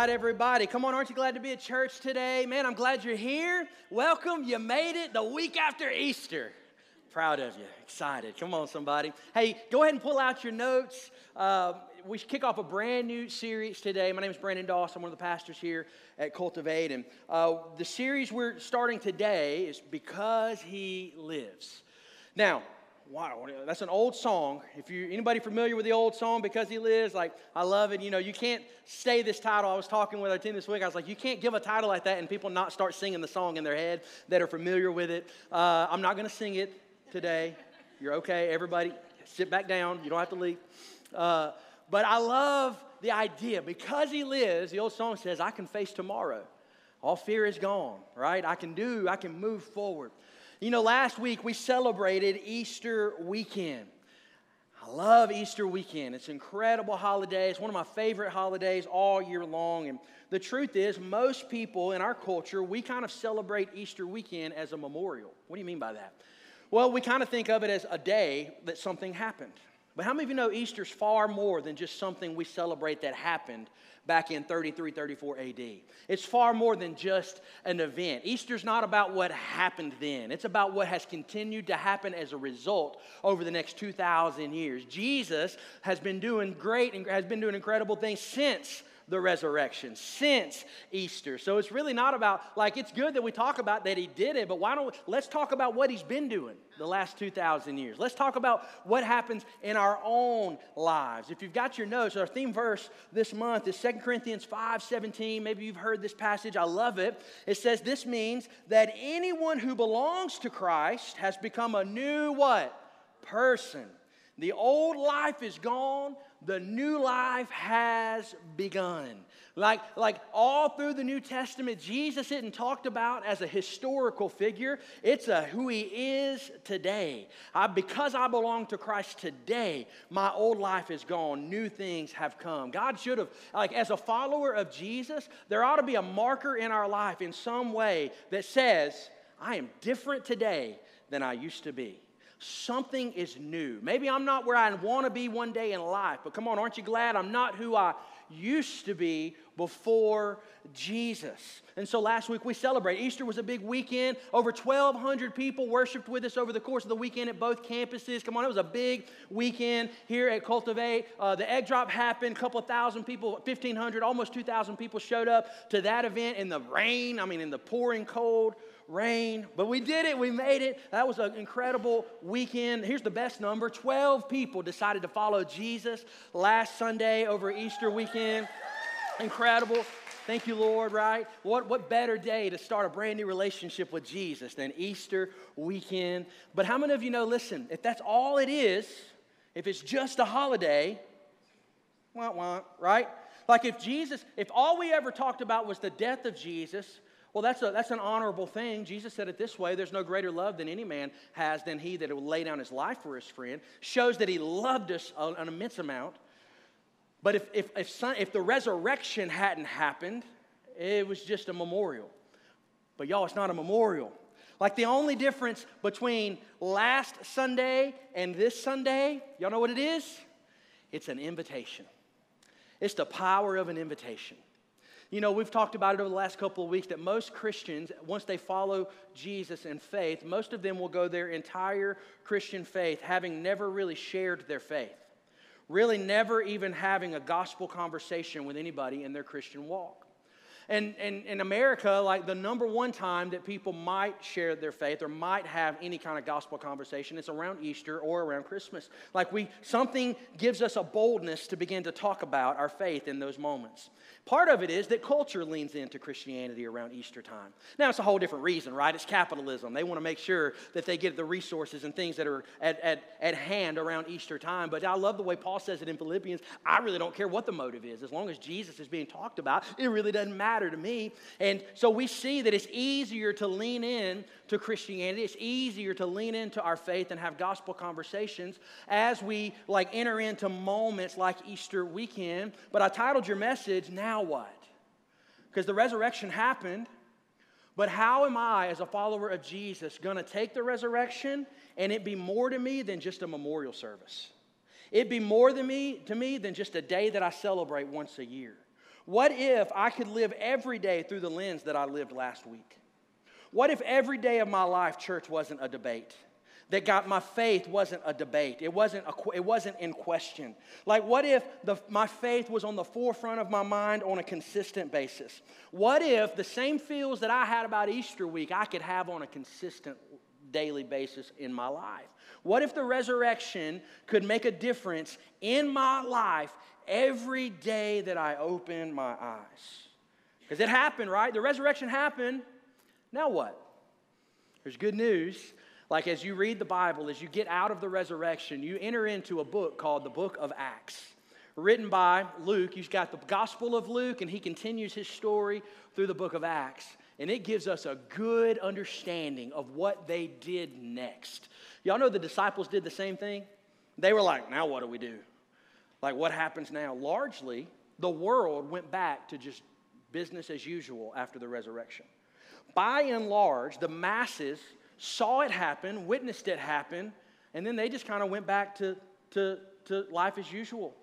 right, everybody. Come on, aren't you glad to be at church today? Man, I'm glad you're here. Welcome. You made it the week after Easter. Proud of you. Excited. Come on, somebody. Hey, go ahead and pull out your notes. Uh, we kick off a brand new series today. My name is Brandon Doss. I'm one of the pastors here at Cultivate. And uh, the series we're starting today is Because He Lives. Now, wow, that's an old song. If you anybody familiar with the old song, Because He Lives, like I love it. You know, you can't say this title. I was talking with our team this week. I was like, you can't give a title like that and people not start singing the song in their head that are familiar with it. Uh, I'm not going to sing it today. You're okay, everybody. Sit back down. You don't have to leave. Uh, but I love the idea. Because He lives, the old song says, I can face tomorrow. All fear is gone, right? I can do, I can move forward. You know, last week we celebrated Easter weekend. I love Easter weekend. It's an incredible holiday. It's one of my favorite holidays all year long. And the truth is, most people in our culture, we kind of celebrate Easter weekend as a memorial. What do you mean by that? Well, we kind of think of it as a day that something happened. But how many of you know Easter's far more than just something we celebrate that happened back in 33, 34 AD? It's far more than just an event. Easter's not about what happened then, it's about what has continued to happen as a result over the next 2,000 years. Jesus has been doing great and has been doing incredible things since the resurrection, since Easter. So it's really not about, like, it's good that we talk about that he did it, but why don't let's talk about what he's been doing the last 2,000 years. Let's talk about what happens in our own lives. If you've got your notes, our theme verse this month is 2 Corinthians 5 17. Maybe you've heard this passage. I love it. It says, This means that anyone who belongs to Christ has become a new what? Person. The old life is gone, the new life has begun. Like, like all through the New Testament, Jesus isn't talked about as a historical figure. It's a who he is today. I, because I belong to Christ today, my old life is gone. New things have come. God should have, like, as a follower of Jesus, there ought to be a marker in our life in some way that says, I am different today than I used to be. Something is new. Maybe I'm not where I want to be one day in life, but come on, aren't you glad I'm not who I used to be before Jesus. And so last week we celebrated. Easter was a big weekend. Over 1,200 people worshiped with us over the course of the weekend at both campuses. Come on, it was a big weekend here at Cultivate. Uh, the egg drop happened. A couple thousand people, 1,500, almost 2,000 people showed up to that event in the rain, I mean, in the pouring cold rain, but we did it. We made it. That was an incredible weekend. Here's the best number 12 people decided to follow Jesus last Sunday over Easter weekend. Incredible. Thank you, Lord, right? What, what better day to start a brand new relationship with Jesus than Easter weekend? But how many of you know, listen, if that's all it is, if it's just a holiday, wah, wah, right? Like if Jesus, if all we ever talked about was the death of Jesus, well, that's, a, that's an honorable thing. Jesus said it this way there's no greater love than any man has than he that will lay down his life for his friend. Shows that he loved us an immense amount. But if, if, if, son, if the resurrection hadn't happened, it was just a memorial. But y'all, it's not a memorial. Like the only difference between last Sunday and this Sunday, y'all know what it is? It's an invitation. It's the power of an invitation. You know, we've talked about it over the last couple of weeks that most Christians, once they follow Jesus in faith, most of them will go their entire Christian faith having never really shared their faith, really never even having a gospel conversation with anybody in their Christian walk. And, in America, like the number one time that people might share their faith or might have any kind of gospel conversation, it's around Easter or around Christmas. Like we, something gives us a boldness to begin to talk about our faith in those moments. Part of it is that culture leans into Christianity around Easter time. Now, it's a whole different reason, right? It's capitalism. They want to make sure that they get the resources and things that are at, at, at hand around Easter time. But I love the way Paul says it in Philippians. I really don't care what the motive is. As long as Jesus is being talked about, it really doesn't matter to me. And so we see that it's easier to lean in to Christianity. It's easier to lean into our faith and have gospel conversations as we like enter into moments like Easter weekend. But I titled your message, Now What? Because the resurrection happened, but how am I, as a follower of Jesus, going to take the resurrection and it be more to me than just a memorial service? It be more than me, to me than just a day that I celebrate once a year. What if I could live every day through the lens that I lived last week? What if every day of my life church wasn't a debate? That got my faith wasn't a debate. It wasn't, a, it wasn't in question. Like, what if the, my faith was on the forefront of my mind on a consistent basis? What if the same feels that I had about Easter week I could have on a consistent daily basis in my life? What if the resurrection could make a difference in my life every day that I open my eyes? Because it happened, right? The resurrection happened. Now what? There's good news. Like as you read the Bible, as you get out of the resurrection, you enter into a book called the Book of Acts, written by Luke. You've got the Gospel of Luke, and he continues his story through the book of Acts. And it gives us a good understanding of what they did next. Y'all know the disciples did the same thing? They were like, now what do we do? Like, what happens now? Largely, the world went back to just business as usual after the resurrection. By and large, the masses saw it happen, witnessed it happen, and then they just kind of went back to, to, to life as usual.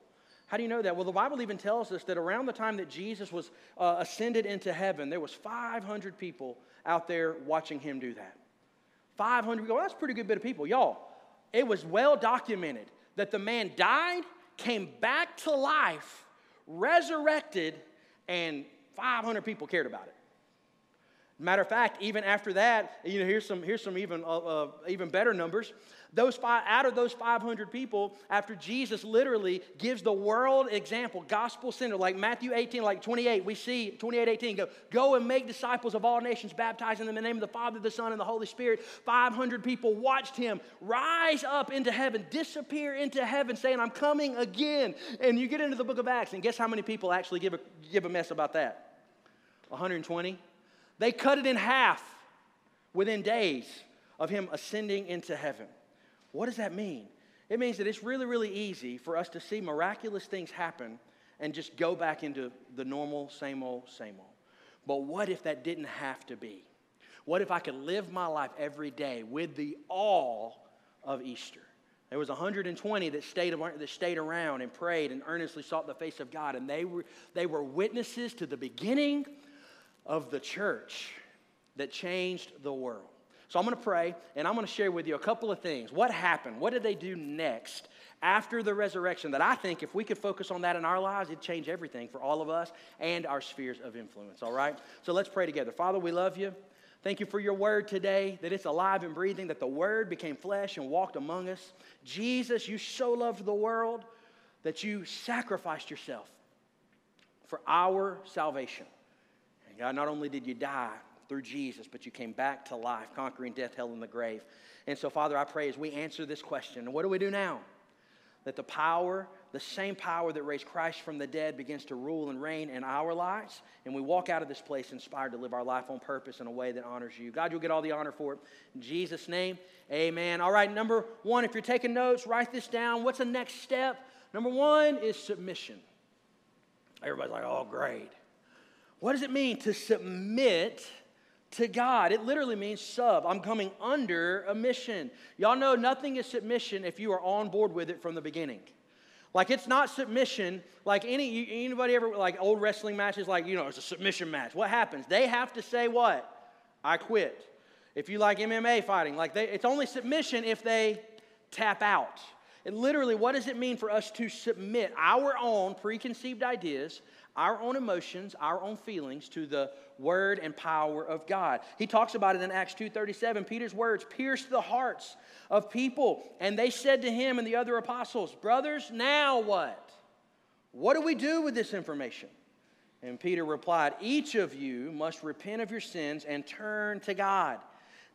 How do you know that? Well, the Bible even tells us that around the time that Jesus was uh, ascended into heaven, there was 500 people out there watching him do that. 500 people. Well, that's a pretty good bit of people. Y'all, it was well documented that the man died, came back to life, resurrected, and 500 people cared about it. Matter of fact, even after that, you know, here's some, here's some even, uh, uh, even better numbers. Those five, out of those 500 people, after Jesus literally gives the world example, gospel center, like Matthew 18, like 28, we see 28, 18, go, go and make disciples of all nations, baptizing them in the name of the Father, the Son, and the Holy Spirit. 500 people watched him rise up into heaven, disappear into heaven, saying, I'm coming again. And you get into the book of Acts, and guess how many people actually give a, give a mess about that? 120? They cut it in half within days of him ascending into heaven. What does that mean? It means that it's really, really easy for us to see miraculous things happen and just go back into the normal, same old, same old. But what if that didn't have to be? What if I could live my life every day with the awe of Easter? There was 120 that stayed, that stayed around and prayed and earnestly sought the face of God, and they were, they were witnesses to the beginning of the church that changed the world. So I'm going to pray and I'm going to share with you a couple of things. What happened? What did they do next after the resurrection that I think if we could focus on that in our lives, it'd change everything for all of us and our spheres of influence, all right? So let's pray together. Father, we love you. Thank you for your word today, that it's alive and breathing, that the word became flesh and walked among us. Jesus, you so loved the world that you sacrificed yourself for our salvation. God, not only did you die through Jesus, but you came back to life, conquering death, hell, and the grave. And so, Father, I pray as we answer this question, what do we do now? That the power, the same power that raised Christ from the dead, begins to rule and reign in our lives, and we walk out of this place inspired to live our life on purpose in a way that honors you. God, you'll get all the honor for it. In Jesus' name, amen. All right, number one, if you're taking notes, write this down. What's the next step? Number one is submission. Everybody's like, oh, great. What does it mean to submit to God? It literally means sub. I'm coming under a mission. Y'all know nothing is submission if you are on board with it from the beginning. Like it's not submission. Like any anybody ever like old wrestling matches, like you know, it's a submission match. What happens? They have to say what? I quit. If you like MMA fighting, like they, it's only submission if they tap out. And literally, what does it mean for us to submit our own preconceived ideas, our own emotions, our own feelings to the word and power of God. He talks about it in Acts 2:37. Peter's words pierced the hearts of people, and they said to him and the other apostles, "Brothers, now what? What do we do with this information?" And Peter replied, "Each of you must repent of your sins and turn to God."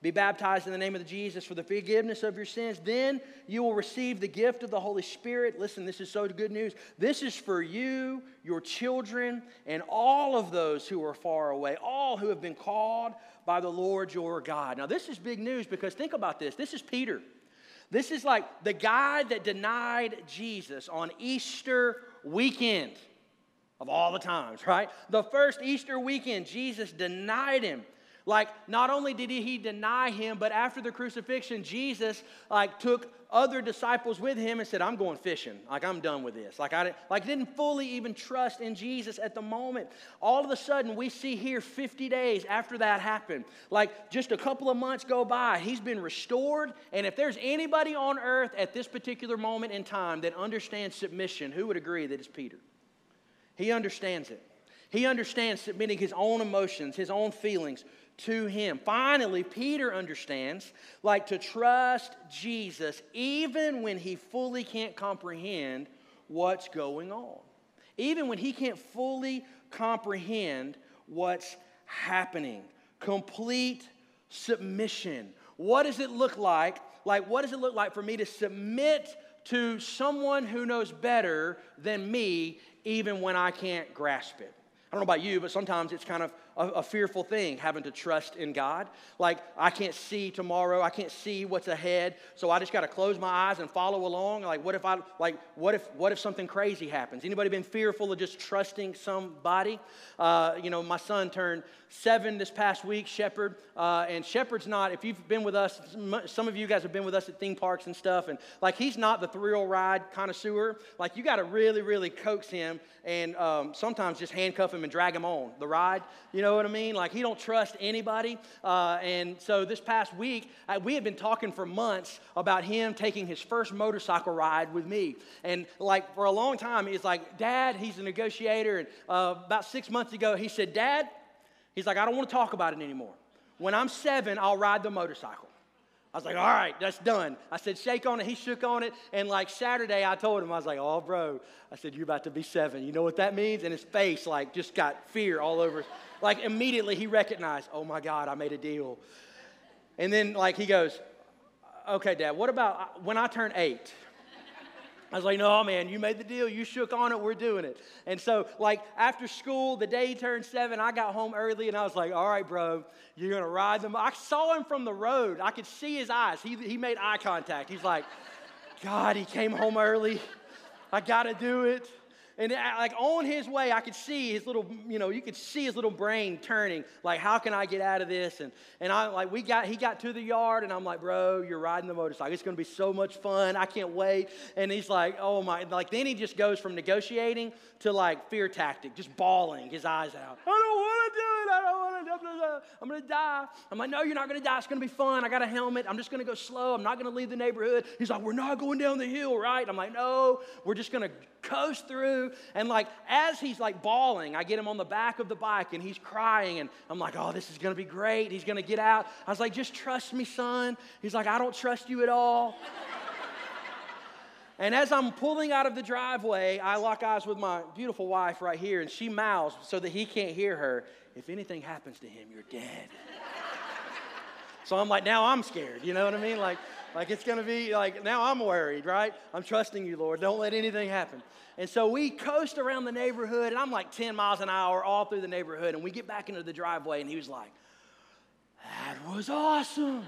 Be baptized in the name of Jesus for the forgiveness of your sins. Then you will receive the gift of the Holy Spirit. Listen, this is so good news. This is for you, your children, and all of those who are far away, all who have been called by the Lord your God. Now, this is big news because think about this. This is Peter. This is like the guy that denied Jesus on Easter weekend of all the times, right? The first Easter weekend, Jesus denied him Like, not only did he deny him, but after the crucifixion, Jesus, like, took other disciples with him and said, I'm going fishing. Like, I'm done with this. Like, I didn't, like, didn't fully even trust in Jesus at the moment. All of a sudden, we see here 50 days after that happened, like, just a couple of months go by, he's been restored. And if there's anybody on earth at this particular moment in time that understands submission, who would agree that it's Peter? He understands it. He understands submitting his own emotions, his own feelings to him. Finally, Peter understands like to trust Jesus even when he fully can't comprehend what's going on. Even when he can't fully comprehend what's happening. Complete submission. What does it look like? Like, what does it look like for me to submit to someone who knows better than me, even when I can't grasp it? I don't know about you, but sometimes it's kind of a, a, fearful thing having to trust in God. Like, I can't see tomorrow, I can't see what's ahead, so I just got to close my eyes and follow along. Like, what if I, like, what if, what if something crazy happens? Anybody been fearful of just trusting somebody? Uh, you know, my son turned seven this past week, Shepherd, uh, and Shepherd's not, if you've been with us, some of you guys have been with us at theme parks and stuff, and like, he's not the thrill ride connoisseur. Like, you got to really, really coax him and um, sometimes just handcuff him and drag him on the ride. You know what I mean? Like he don't trust anybody. Uh, and so this past week, uh, we had been talking for months about him taking his first motorcycle ride with me. And like for a long time, he's like, Dad, he's a negotiator. And uh, about six months ago, he said, Dad, he's like, I don't want to talk about it anymore. When I'm seven, I'll ride the motorcycle. I was like, all right, that's done. I said, shake on it. He shook on it. And like Saturday, I told him, I was like, oh, bro. I said, you're about to be seven. You know what that means? And his face, like, just got fear all over. Like, immediately he recognized, oh my God, I made a deal. And then, like, he goes, okay, dad, what about when I turn eight? I was like, no, man, you made the deal. You shook on it. We're doing it. And so, like, after school, the day he turned seven, I got home early and I was like, all right, bro, you're going to ride them. I saw him from the road. I could see his eyes. He, he made eye contact. He's like, God, he came home early. I got to do it. And like on his way, I could see his little, you know, you could see his little brain turning, like, how can I get out of this? And and I like we got he got to the yard and I'm like, bro, you're riding the motorcycle. It's gonna be so much fun. I can't wait. And he's like, oh my, like then he just goes from negotiating to like fear tactic, just bawling his eyes out. I don't want to do it. I don't to. I'm gonna die. I'm like, no, you're not gonna die. It's gonna be fun. I got a helmet. I'm just gonna go slow. I'm not gonna leave the neighborhood. He's like, we're not going down the hill, right? I'm like, no, we're just gonna coast through. And like, as he's like bawling, I get him on the back of the bike and he's crying. And I'm like, oh, this is going to be great. He's going to get out. I was like, just trust me, son. He's like, I don't trust you at all. and as I'm pulling out of the driveway, I lock eyes with my beautiful wife right here, and she mouths so that he can't hear her. If anything happens to him, you're dead. so I'm like, now I'm scared. You know what I mean? Like, like it's going to be like, now I'm worried, right? I'm trusting you, Lord. Don't let anything happen. And so we coast around the neighborhood, and I'm like 10 miles an hour all through the neighborhood. And we get back into the driveway, and he was like, that was awesome.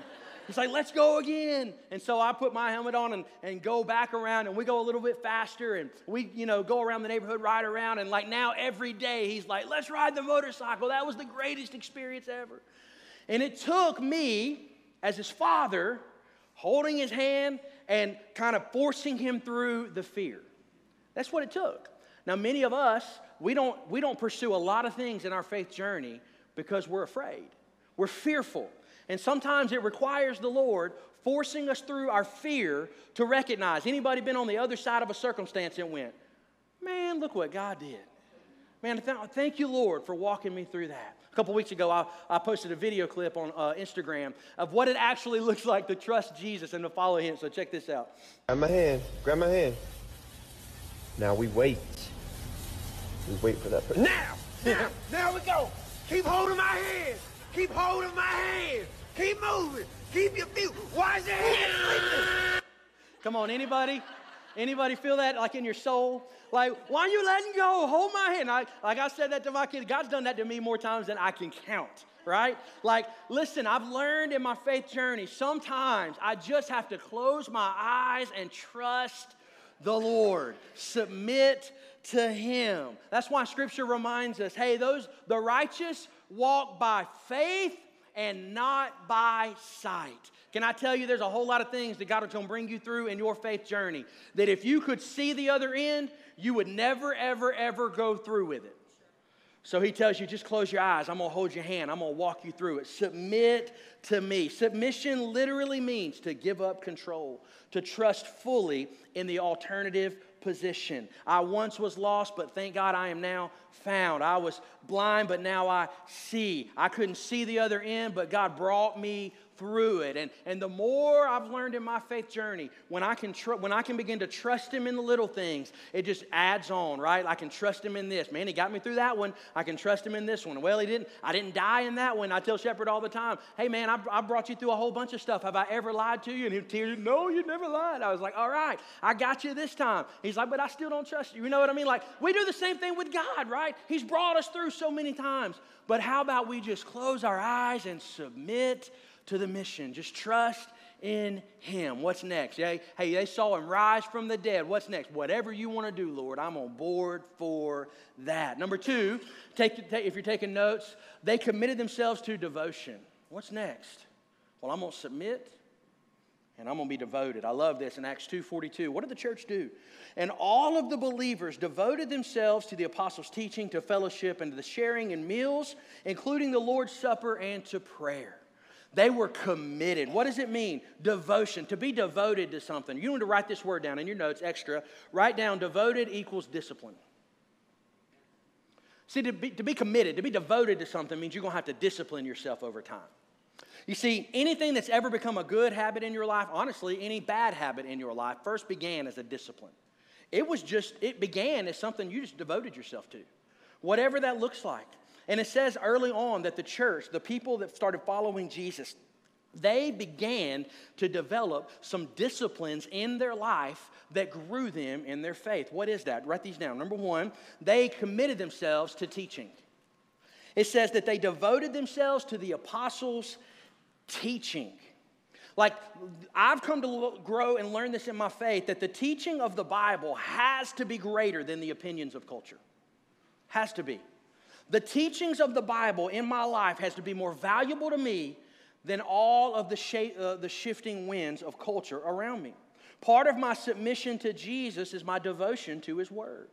He's like, let's go again. And so I put my helmet on and, and go back around, and we go a little bit faster, and we, you know, go around the neighborhood, ride around. And like now, every day, he's like, let's ride the motorcycle. That was the greatest experience ever. And it took me, as his father, holding his hand and kind of forcing him through the fear. That's what it took. Now, many of us, we don't, we don't pursue a lot of things in our faith journey because we're afraid. We're fearful. And sometimes it requires the Lord forcing us through our fear to recognize. Anybody been on the other side of a circumstance and went, man, look what God did. Man, th- thank you, Lord, for walking me through that. A couple weeks ago, I, I, posted a video clip on uh, Instagram of what it actually looks like to trust Jesus and to follow Him. So check this out. Grab my hand. Grab my hand. Now we wait. We wait for that. Person. Now! Now! now we go! Keep holding my hand! Keep holding my hand! Keep moving! Keep your feet! Why is your sleeping? Come on, anybody? Anybody feel that like in your soul? Like, why are you letting go? Hold my hand. I, like I said that to my kids. God's done that to me more times than I can count, right? Like, listen, I've learned in my faith journey, sometimes I just have to close my eyes and trust the Lord. Submit to Him. That's why Scripture reminds us hey, those, the righteous walk by faith and not by sight. Can I tell you, there's a whole lot of things that God is going to bring you through in your faith journey that if you could see the other end, you would never, ever, ever go through with it. So he tells you, just close your eyes. I'm going to hold your hand. I'm going to walk you through it. Submit to me. Submission literally means to give up control, to trust fully in the alternative position. I once was lost, but thank God I am now found. I was blind, but now I see. I couldn't see the other end, but God brought me through it. And, and the more I've learned in my faith journey, when I, can tr- when I can begin to trust Him in the little things, it just adds on, right? I can trust Him in this. Man, He got me through that one. I can trust Him in this one. Well, He didn't. I didn't die in that one. I tell Shepherd all the time, hey, man, I, I brought you through a whole bunch of stuff. Have I ever lied to you? And he'd tear you, no, you never lied. I was like, all right, I got you this time. He's like, but I still don't trust you. You know what I mean? Like, we do the same thing with God, right? He's brought us through so many times. But how about we just close our eyes and submit to the mission. Just trust in him. What's next? Hey, hey, they saw him rise from the dead. What's next? Whatever you want to do, Lord, I'm on board for that. Number two, take, take, if you're taking notes, they committed themselves to devotion. What's next? Well, I'm going to submit and I'm going to be devoted. I love this in Acts 2:42. What did the church do? And all of the believers devoted themselves to the apostles' teaching, to fellowship, and to the sharing in meals, including the Lord's Supper and to prayer. They were committed. What does it mean? Devotion, to be devoted to something. You need to write this word down in your notes extra. Write down devoted equals discipline. See, to be, to be committed, to be devoted to something means you're going to have to discipline yourself over time. You see, anything that's ever become a good habit in your life, honestly, any bad habit in your life, first began as a discipline. It was just, it began as something you just devoted yourself to, whatever that looks like. And it says early on that the church, the people that started following Jesus, they began to develop some disciplines in their life that grew them in their faith. What is that? Write these down. Number one, they committed themselves to teaching. It says that they devoted themselves to the apostles' teaching. Like, I've come to grow and learn this in my faith that the teaching of the Bible has to be greater than the opinions of culture. Has to be. The teachings of the Bible in my life has to be more valuable to me than all of the, sh- uh, the shifting winds of culture around me. Part of my submission to Jesus is my devotion to His Word.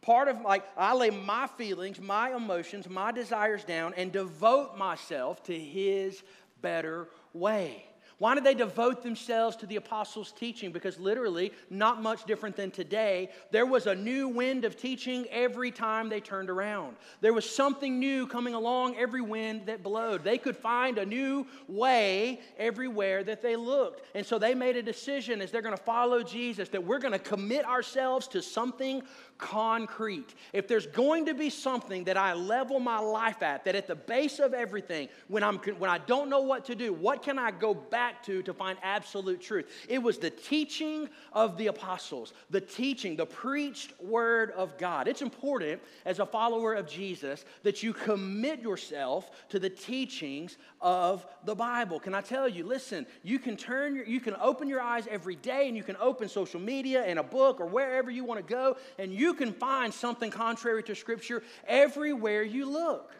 Part of like I lay my feelings, my emotions, my desires down and devote myself to His better way. Why did they devote themselves to the apostles' teaching? Because literally, not much different than today, there was a new wind of teaching every time they turned around. There was something new coming along every wind that blowed. They could find a new way everywhere that they looked. And so they made a decision as they're going to follow Jesus that we're going to commit ourselves to something concrete. If there's going to be something that I level my life at, that at the base of everything, when, I'm, when I don't know what to do, what can I go back to to find absolute truth? It was the teaching of the apostles, the teaching, the preached word of God. It's important as a follower of Jesus that you commit yourself to the teachings of the Bible. Can I tell you, listen, you can turn your, you can open your eyes every day and you can open social media and a book or wherever you want to go and you can find something contrary to Scripture everywhere you look.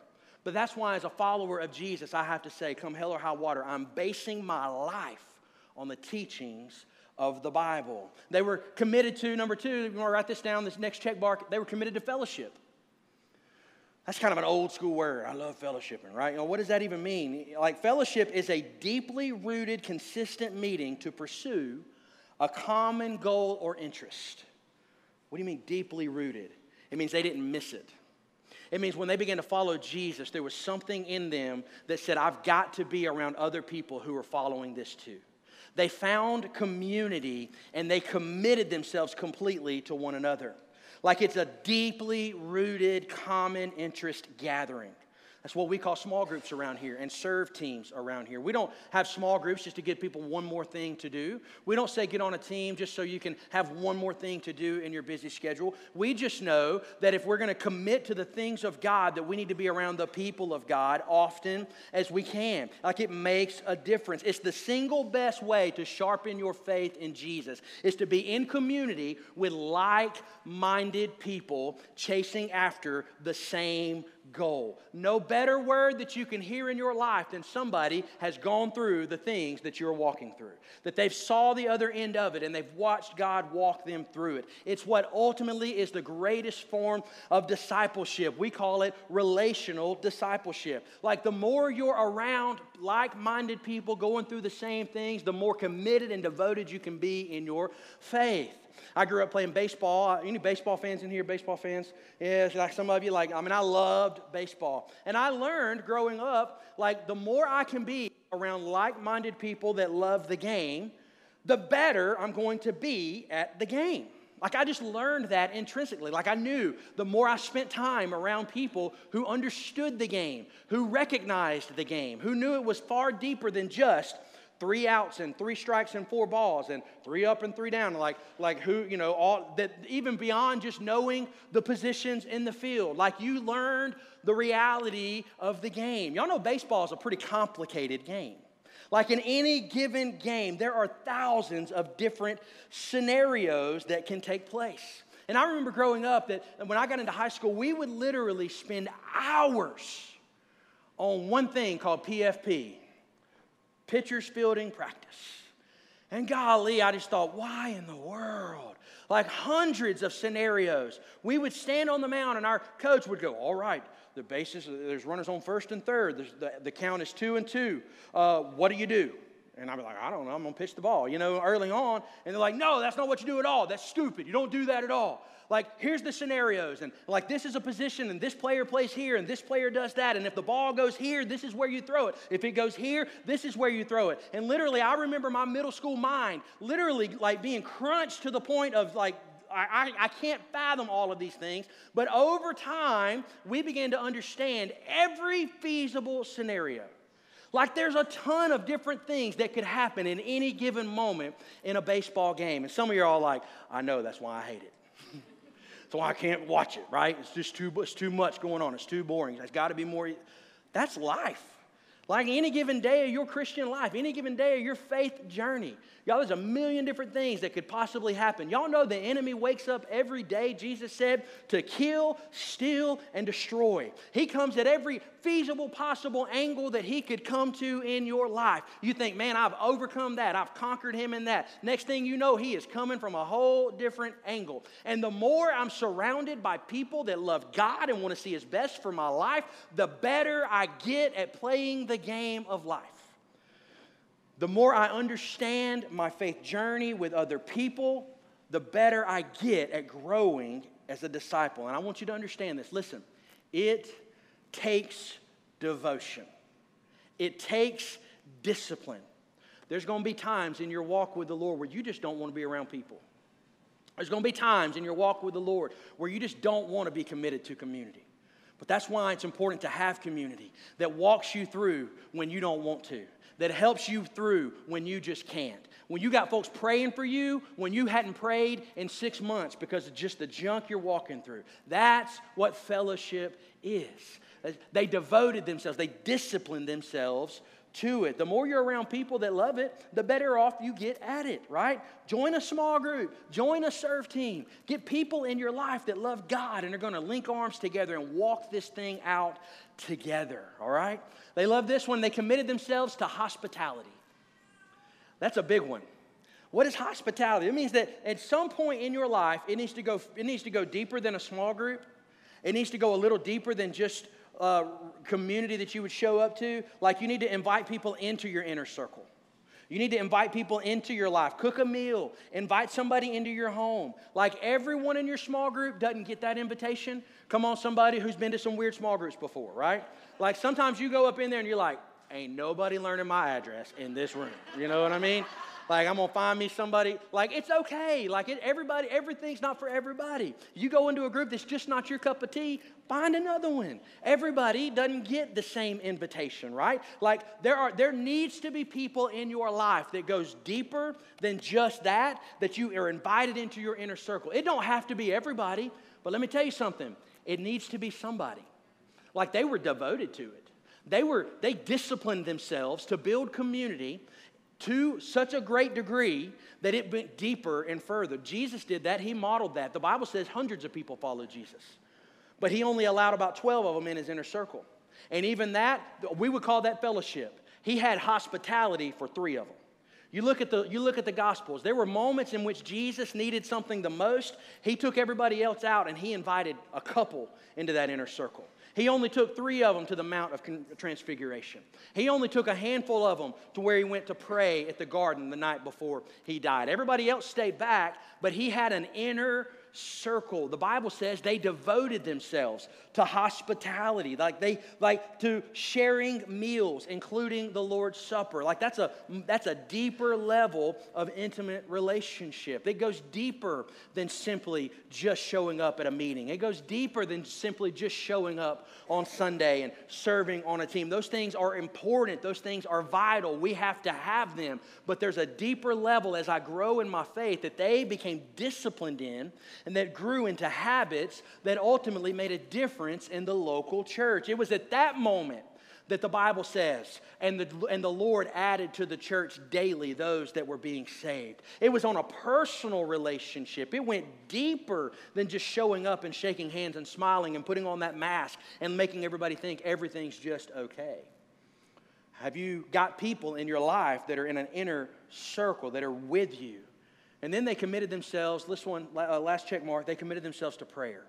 But that's why, as a follower of Jesus, I have to say, come hell or high water, I'm basing my life on the teachings of the Bible. They were committed to, number two, you want to write this down, this next check mark, they were committed to fellowship. That's kind of an old school word. I love fellowshipping, right? You know, what does that even mean? Like, fellowship is a deeply rooted, consistent meeting to pursue a common goal or interest. What do you mean deeply rooted? It means they didn't miss it. It means when they began to follow Jesus, there was something in them that said, I've got to be around other people who are following this too. They found community and they committed themselves completely to one another. Like it's a deeply rooted common interest gathering. That's what we call small groups around here and serve teams around here. We don't have small groups just to give people one more thing to do. We don't say get on a team just so you can have one more thing to do in your busy schedule. We just know that if we're going to commit to the things of God, that we need to be around the people of God often as we can. Like it makes a difference. It's the single best way to sharpen your faith in Jesus is to be in community with like-minded people chasing after the same goal. No better word that you can hear in your life than somebody has gone through the things that you're walking through. That they've saw the other end of it and they've watched God walk them through it. It's what ultimately is the greatest form of discipleship. We call it relational discipleship. Like the more you're around like-minded people going through the same things, the more committed and devoted you can be in your faith. I grew up playing baseball. Any baseball fans in here? Baseball fans? Yes, like some of you. Like, I mean, I loved baseball. And I learned growing up, like, the more I can be around like minded people that love the game, the better I'm going to be at the game. Like, I just learned that intrinsically. Like, I knew the more I spent time around people who understood the game, who recognized the game, who knew it was far deeper than just three outs and three strikes and four balls and three up and three down. Like like who you know all that even beyond just knowing the positions in the field. Like you learned the reality of the game. Y'all know baseball is a pretty complicated game. Like in any given game there are thousands of different scenarios that can take place. And i remember growing up that when i got into high school we would literally spend hours on one thing called pfp pitchers fielding practice. And golly, I just thought, why in the world? Like hundreds of scenarios. We would stand on the mound and our coach would go, all right, the bases, there's runners on first and third. The, the, count is two and two. Uh, what do you do? And I'd be like, I don't know, I'm gonna pitch the ball, you know, early on. And they're like, no, that's not what you do at all. That's stupid. You don't do that at all like, here's the scenarios, and like, this is a position, and this player plays here, and this player does that, and if the ball goes here, this is where you throw it. If it goes here, this is where you throw it. And literally, I remember my middle school mind literally like being crunched to the point of like, I, I, can't fathom all of these things, but over time, we began to understand every feasible scenario. Like there's a ton of different things that could happen in any given moment in a baseball game. And some of you are all like, I know, that's why I hate it. So I can't watch it, right? It's just too, it's too much going on. It's too boring. There's got to be more. That's life. Like any given day of your Christian life, any given day of your faith journey, Y'all, there's a million different things that could possibly happen. Y'all know the enemy wakes up every day, Jesus said, to kill, steal, and destroy. He comes at every feasible possible angle that he could come to in your life. You think, man, I've overcome that. I've conquered him in that. Next thing you know, he is coming from a whole different angle. And the more I'm surrounded by people that love God and want to see his best for my life, the better I get at playing the game of life the more I understand my faith journey with other people, the better I get at growing as a disciple. And I want you to understand this. Listen, it takes devotion, it takes discipline. There's going to be times in your walk with the Lord where you just don't want to be around people. There's going to be times in your walk with the Lord where you just don't want to be committed to community. But that's why it's important to have community that walks you through when you don't want to that helps you through when you just can't. When you got folks praying for you when you hadn't prayed in six months because of just the junk you're walking through. That's what fellowship is. They devoted themselves, they disciplined themselves to it. The more you're around people that love it, the better off you get at it, right? Join a small group, join a serve team. Get people in your life that love God and are going to link arms together and walk this thing out together, all right? They love this one. They committed themselves to hospitality. That's a big one. What is hospitality? It means that at some point in your life, it needs to go, it needs to go deeper than a small group. It needs to go a little deeper than just a community that you would show up to. Like you need to invite people into your inner circle. You need to invite people into your life. Cook a meal. Invite somebody into your home. Like everyone in your small group doesn't get that invitation. Come on, somebody who's been to some weird small groups before, right? Like sometimes you go up in there and you're like, ain't nobody learning my address in this room. You know what I mean? Like I'm gonna find me somebody. Like it's okay. Like it, everybody, everything's not for everybody. You go into a group that's just not your cup of tea. Find another one. Everybody doesn't get the same invitation, right? Like there are, there needs to be people in your life that goes deeper than just that. That you are invited into your inner circle. It don't have to be everybody, but let me tell you something. It needs to be somebody. Like they were devoted to it. They were they disciplined themselves to build community to such a great degree that it went deeper and further. Jesus did that, he modeled that. The Bible says hundreds of people followed Jesus. but he only allowed about 12 of them in his inner circle. And even that, we would call that fellowship. He had hospitality for three of them. You look, at the, you look at the Gospels, there were moments in which Jesus needed something the most. He took everybody else out and he invited a couple into that inner circle. He only took three of them to the Mount of Transfiguration. He only took a handful of them to where he went to pray at the garden the night before he died. Everybody else stayed back, but he had an inner circle. The Bible says they devoted themselves to hospitality, like they like to sharing meals, including the Lord's Supper. Like that's a that's a deeper level of intimate relationship. It goes deeper than simply just showing up at a meeting. It goes deeper than simply just showing up on Sunday and serving on a team. Those things are important. Those things are vital. We have to have them. But there's a deeper level as I grow in my faith that they became disciplined in and that grew into habits that ultimately made a difference in the local church. It was at that moment that the Bible says, and the, and the Lord added to the church daily those that were being saved. It was on a personal relationship. It went deeper than just showing up and shaking hands and smiling and putting on that mask and making everybody think everything's just okay. Have you got people in your life that are in an inner circle that are with you? And then they committed themselves, this one, uh, last check mark, they committed themselves to prayer.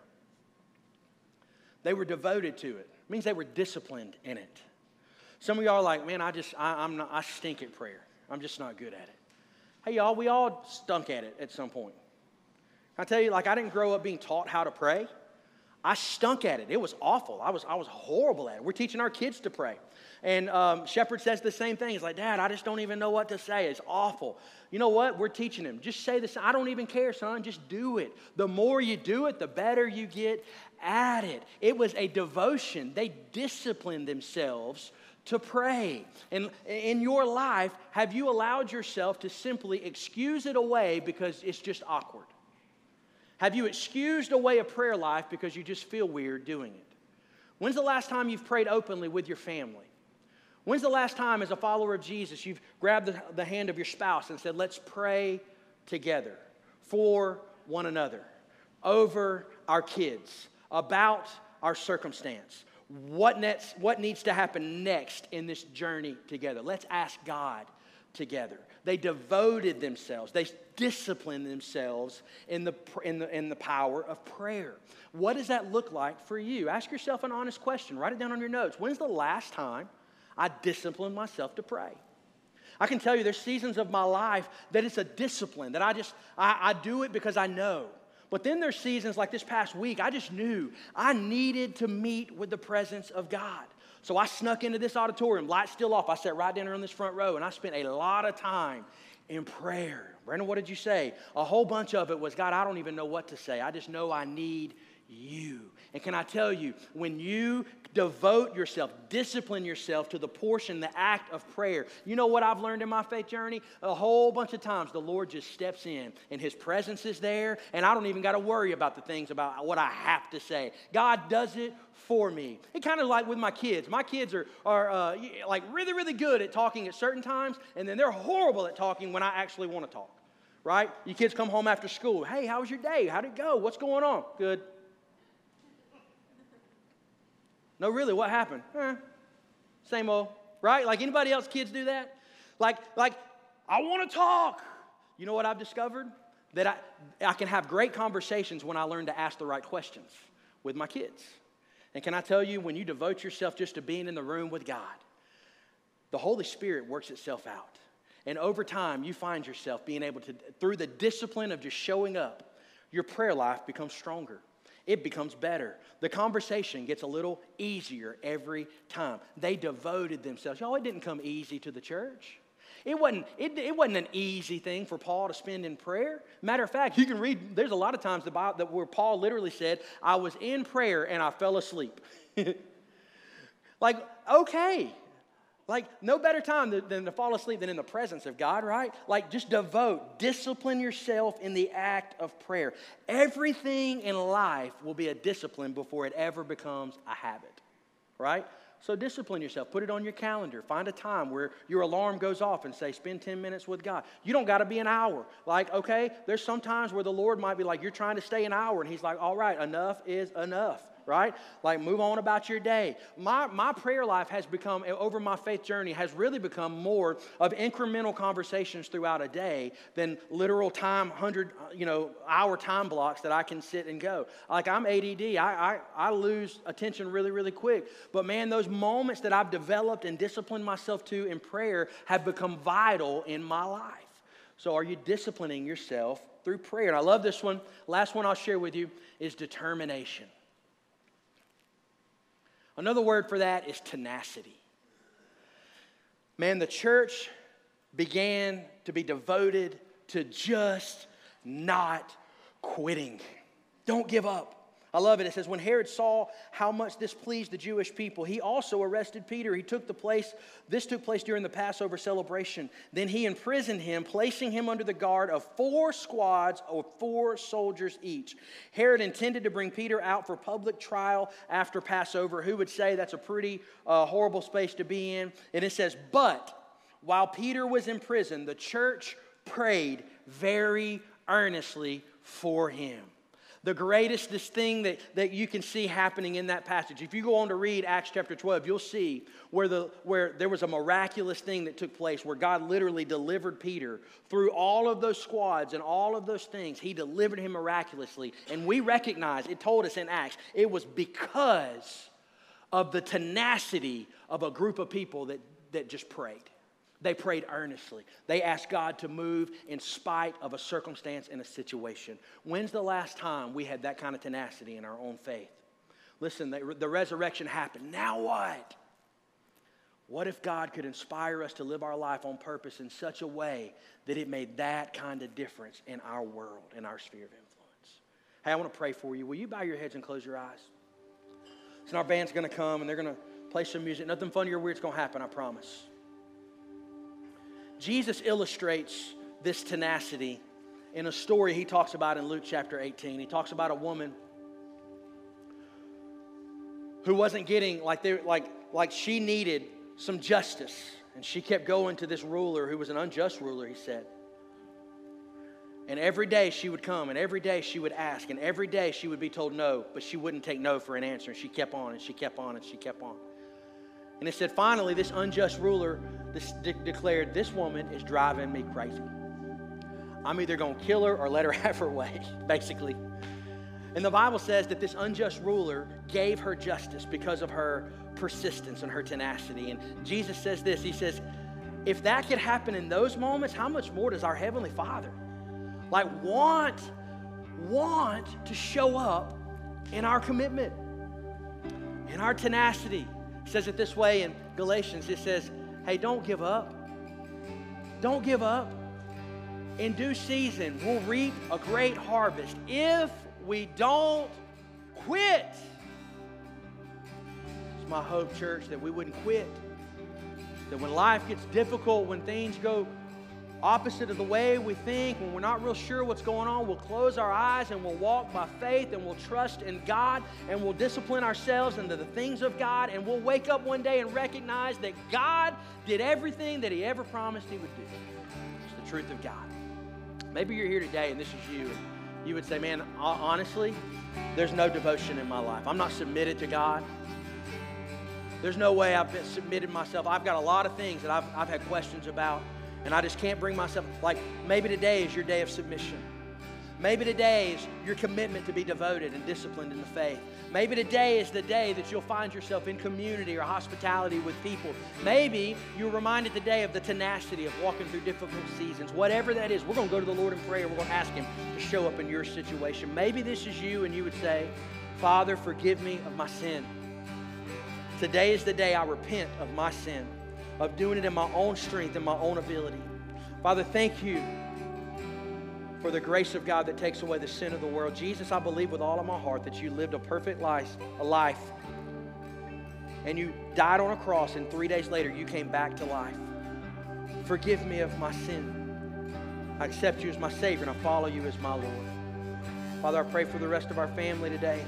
They were devoted to it. It means they were disciplined in it. Some of y'all are like, man, I just, I, am not, I stink at prayer. I'm just not good at it. Hey, y'all, we all stunk at it at some point. I tell you, like, I didn't grow up being taught how to pray. I stunk at it. It was awful. I was, I was horrible at it. We're teaching our kids to pray. And um, Shepherd says the same thing. He's like, Dad, I just don't even know what to say. It's awful. You know what? We're teaching him. Just say this. I don't even care, son. Just do it. The more you do it, the better you get at it. It was a devotion. They disciplined themselves to pray. And in your life, have you allowed yourself to simply excuse it away because it's just awkward? Have you excused away a prayer life because you just feel weird doing it? When's the last time you've prayed openly with your family? When's the last time, as a follower of Jesus, you've grabbed the, the hand of your spouse and said, Let's pray together for one another, over our kids, about our circumstance? What, next, what needs to happen next in this journey together? Let's ask God together. They devoted themselves, they disciplined themselves in the, in, the, in the power of prayer. What does that look like for you? Ask yourself an honest question. Write it down on your notes. When's the last time I disciplined myself to pray? I can tell you there's seasons of my life that it's a discipline, that I just, I, I do it because I know. But then there's seasons like this past week, I just knew I needed to meet with the presence of God. So I snuck into this auditorium, lights still off. I sat right down here on this front row, and I spent a lot of time in prayer. Brandon, what did you say? A whole bunch of it was, God, I don't even know what to say. I just know I need you. And can I tell you, when you devote yourself, discipline yourself to the portion, the act of prayer, you know what I've learned in my faith journey? A whole bunch of times the Lord just steps in and His presence is there, and I don't even got to worry about the things about what I have to say. God does it for me. It kind of like with my kids. My kids are, are uh, like really, really good at talking at certain times, and then they're horrible at talking when I actually want to talk. Right? You kids come home after school. Hey, how was your day? How'd it go? What's going on? Good. No, really, what happened? Eh, same old, right? Like anybody else kids do that? Like, like, I want to talk. You know what I've discovered? That I, I can have great conversations when I learn to ask the right questions with my kids. And can I tell you, when you devote yourself just to being in the room with God, the Holy Spirit works itself out. And over time, you find yourself being able to, through the discipline of just showing up, your prayer life becomes stronger it becomes better. The conversation gets a little easier every time. They devoted themselves. Y'all, it didn't come easy to the church. It wasn't, it, it wasn't an easy thing for Paul to spend in prayer. Matter of fact, you can read, there's a lot of times the Bible that where Paul literally said, I was in prayer and I fell asleep. like, okay, like, no better time than to fall asleep than in the presence of God, right? Like, just devote, discipline yourself in the act of prayer. Everything in life will be a discipline before it ever becomes a habit, right? So, discipline yourself. Put it on your calendar. Find a time where your alarm goes off and say, spend 10 minutes with God. You don't got to be an hour. Like, okay, there's some times where the Lord might be like, you're trying to stay an hour, and He's like, all right, enough is enough. Right? Like move on about your day. My, my prayer life has become, over my faith journey, has really become more of incremental conversations throughout a day than literal time, 100, uh, you know, hour time blocks that I can sit and go. Like I'm ADD, I, I, I lose attention really, really quick. But man, those moments that I've developed and disciplined myself to in prayer have become vital in my life. So are you disciplining yourself through prayer? And I love this one. Last one I'll share with you is determination. Another word for that is tenacity. Man, the church began to be devoted to just not quitting. Don't give up. I love it. It says, When Herod saw how much this pleased the Jewish people, he also arrested Peter. He took the place, this took place during the Passover celebration. Then he imprisoned him, placing him under the guard of four squads of four soldiers each. Herod intended to bring Peter out for public trial after Passover. Who would say that's a pretty uh, horrible space to be in? And it says, But while Peter was in prison, the church prayed very earnestly for him the greatest this thing that, that you can see happening in that passage. If you go on to read Acts chapter 12, you'll see where, the, where there was a miraculous thing that took place where God literally delivered Peter through all of those squads and all of those things. He delivered him miraculously. And we recognize, it told us in Acts, it was because of the tenacity of a group of people that, that just prayed. They prayed earnestly. They asked God to move in spite of a circumstance and a situation. When's the last time we had that kind of tenacity in our own faith? Listen, the, resurrection happened. Now what? What if God could inspire us to live our life on purpose in such a way that it made that kind of difference in our world, in our sphere of influence? Hey, I want to pray for you. Will you bow your heads and close your eyes? So our band's going to come and they're going to play some music. Nothing funny or weird's going to happen, I promise. Jesus illustrates this tenacity in a story he talks about in Luke chapter 18. He talks about a woman who wasn't getting like they like like she needed some justice and she kept going to this ruler who was an unjust ruler he said. And every day she would come and every day she would ask and every day she would be told no but she wouldn't take no for an answer. And she kept on and she kept on and she kept on and it said, finally, this unjust ruler this de- declared, This woman is driving me crazy. I'm either going to kill her or let her have her way, basically. And the Bible says that this unjust ruler gave her justice because of her persistence and her tenacity. And Jesus says this He says, if that could happen in those moments, how much more does our Heavenly Father like want, want to show up in our commitment, in our tenacity, says it this way in Galatians it says, Hey, don't give up. Don't give up. In due season, we'll reap a great harvest if we don't quit. It's my hope, church, that we wouldn't quit. That when life gets difficult, when things go opposite of the way we think, when we're not real sure what's going on, we'll close our eyes and we'll walk by faith and we'll trust in God and we'll discipline ourselves into the things of God and we'll wake up one day and recognize that God did everything that He ever promised He would do. It's the truth of God. Maybe you're here today and this is you. And you would say, man, honestly, there's no devotion in my life. I'm not submitted to God. There's no way I've submitted myself. I've got a lot of things that I've, I've had questions about. And I just can't bring myself, like maybe today is your day of submission. Maybe today is your commitment to be devoted and disciplined in the faith. Maybe today is the day that you'll find yourself in community or hospitality with people. Maybe you're reminded today of the tenacity of walking through difficult seasons. Whatever that is, we're going to go to the Lord in prayer. We're going to ask Him to show up in your situation. Maybe this is you and you would say, Father, forgive me of my sin. Today is the day I repent of my sin of doing it in my own strength and my own ability. Father, thank you for the grace of God that takes away the sin of the world. Jesus, I believe with all of my heart that you lived a perfect life, a life, and you died on a cross, and three days later you came back to life. Forgive me of my sin. I accept you as my Savior, and I follow you as my Lord. Father, I pray for the rest of our family today.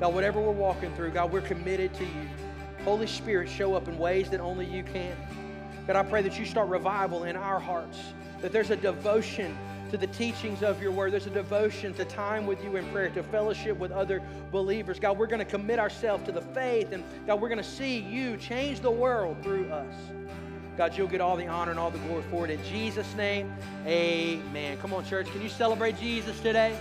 God, whatever we're walking through, God, we're committed to you. Holy Spirit, show up in ways that only you can. God, I pray that you start revival in our hearts, that there's a devotion to the teachings of your word. There's a devotion to time with you in prayer, to fellowship with other believers. God, we're going to commit ourselves to the faith, and God, we're going to see you change the world through us. God, you'll get all the honor and all the glory for it. In Jesus' name, amen. Come on, church. Can you celebrate Jesus today?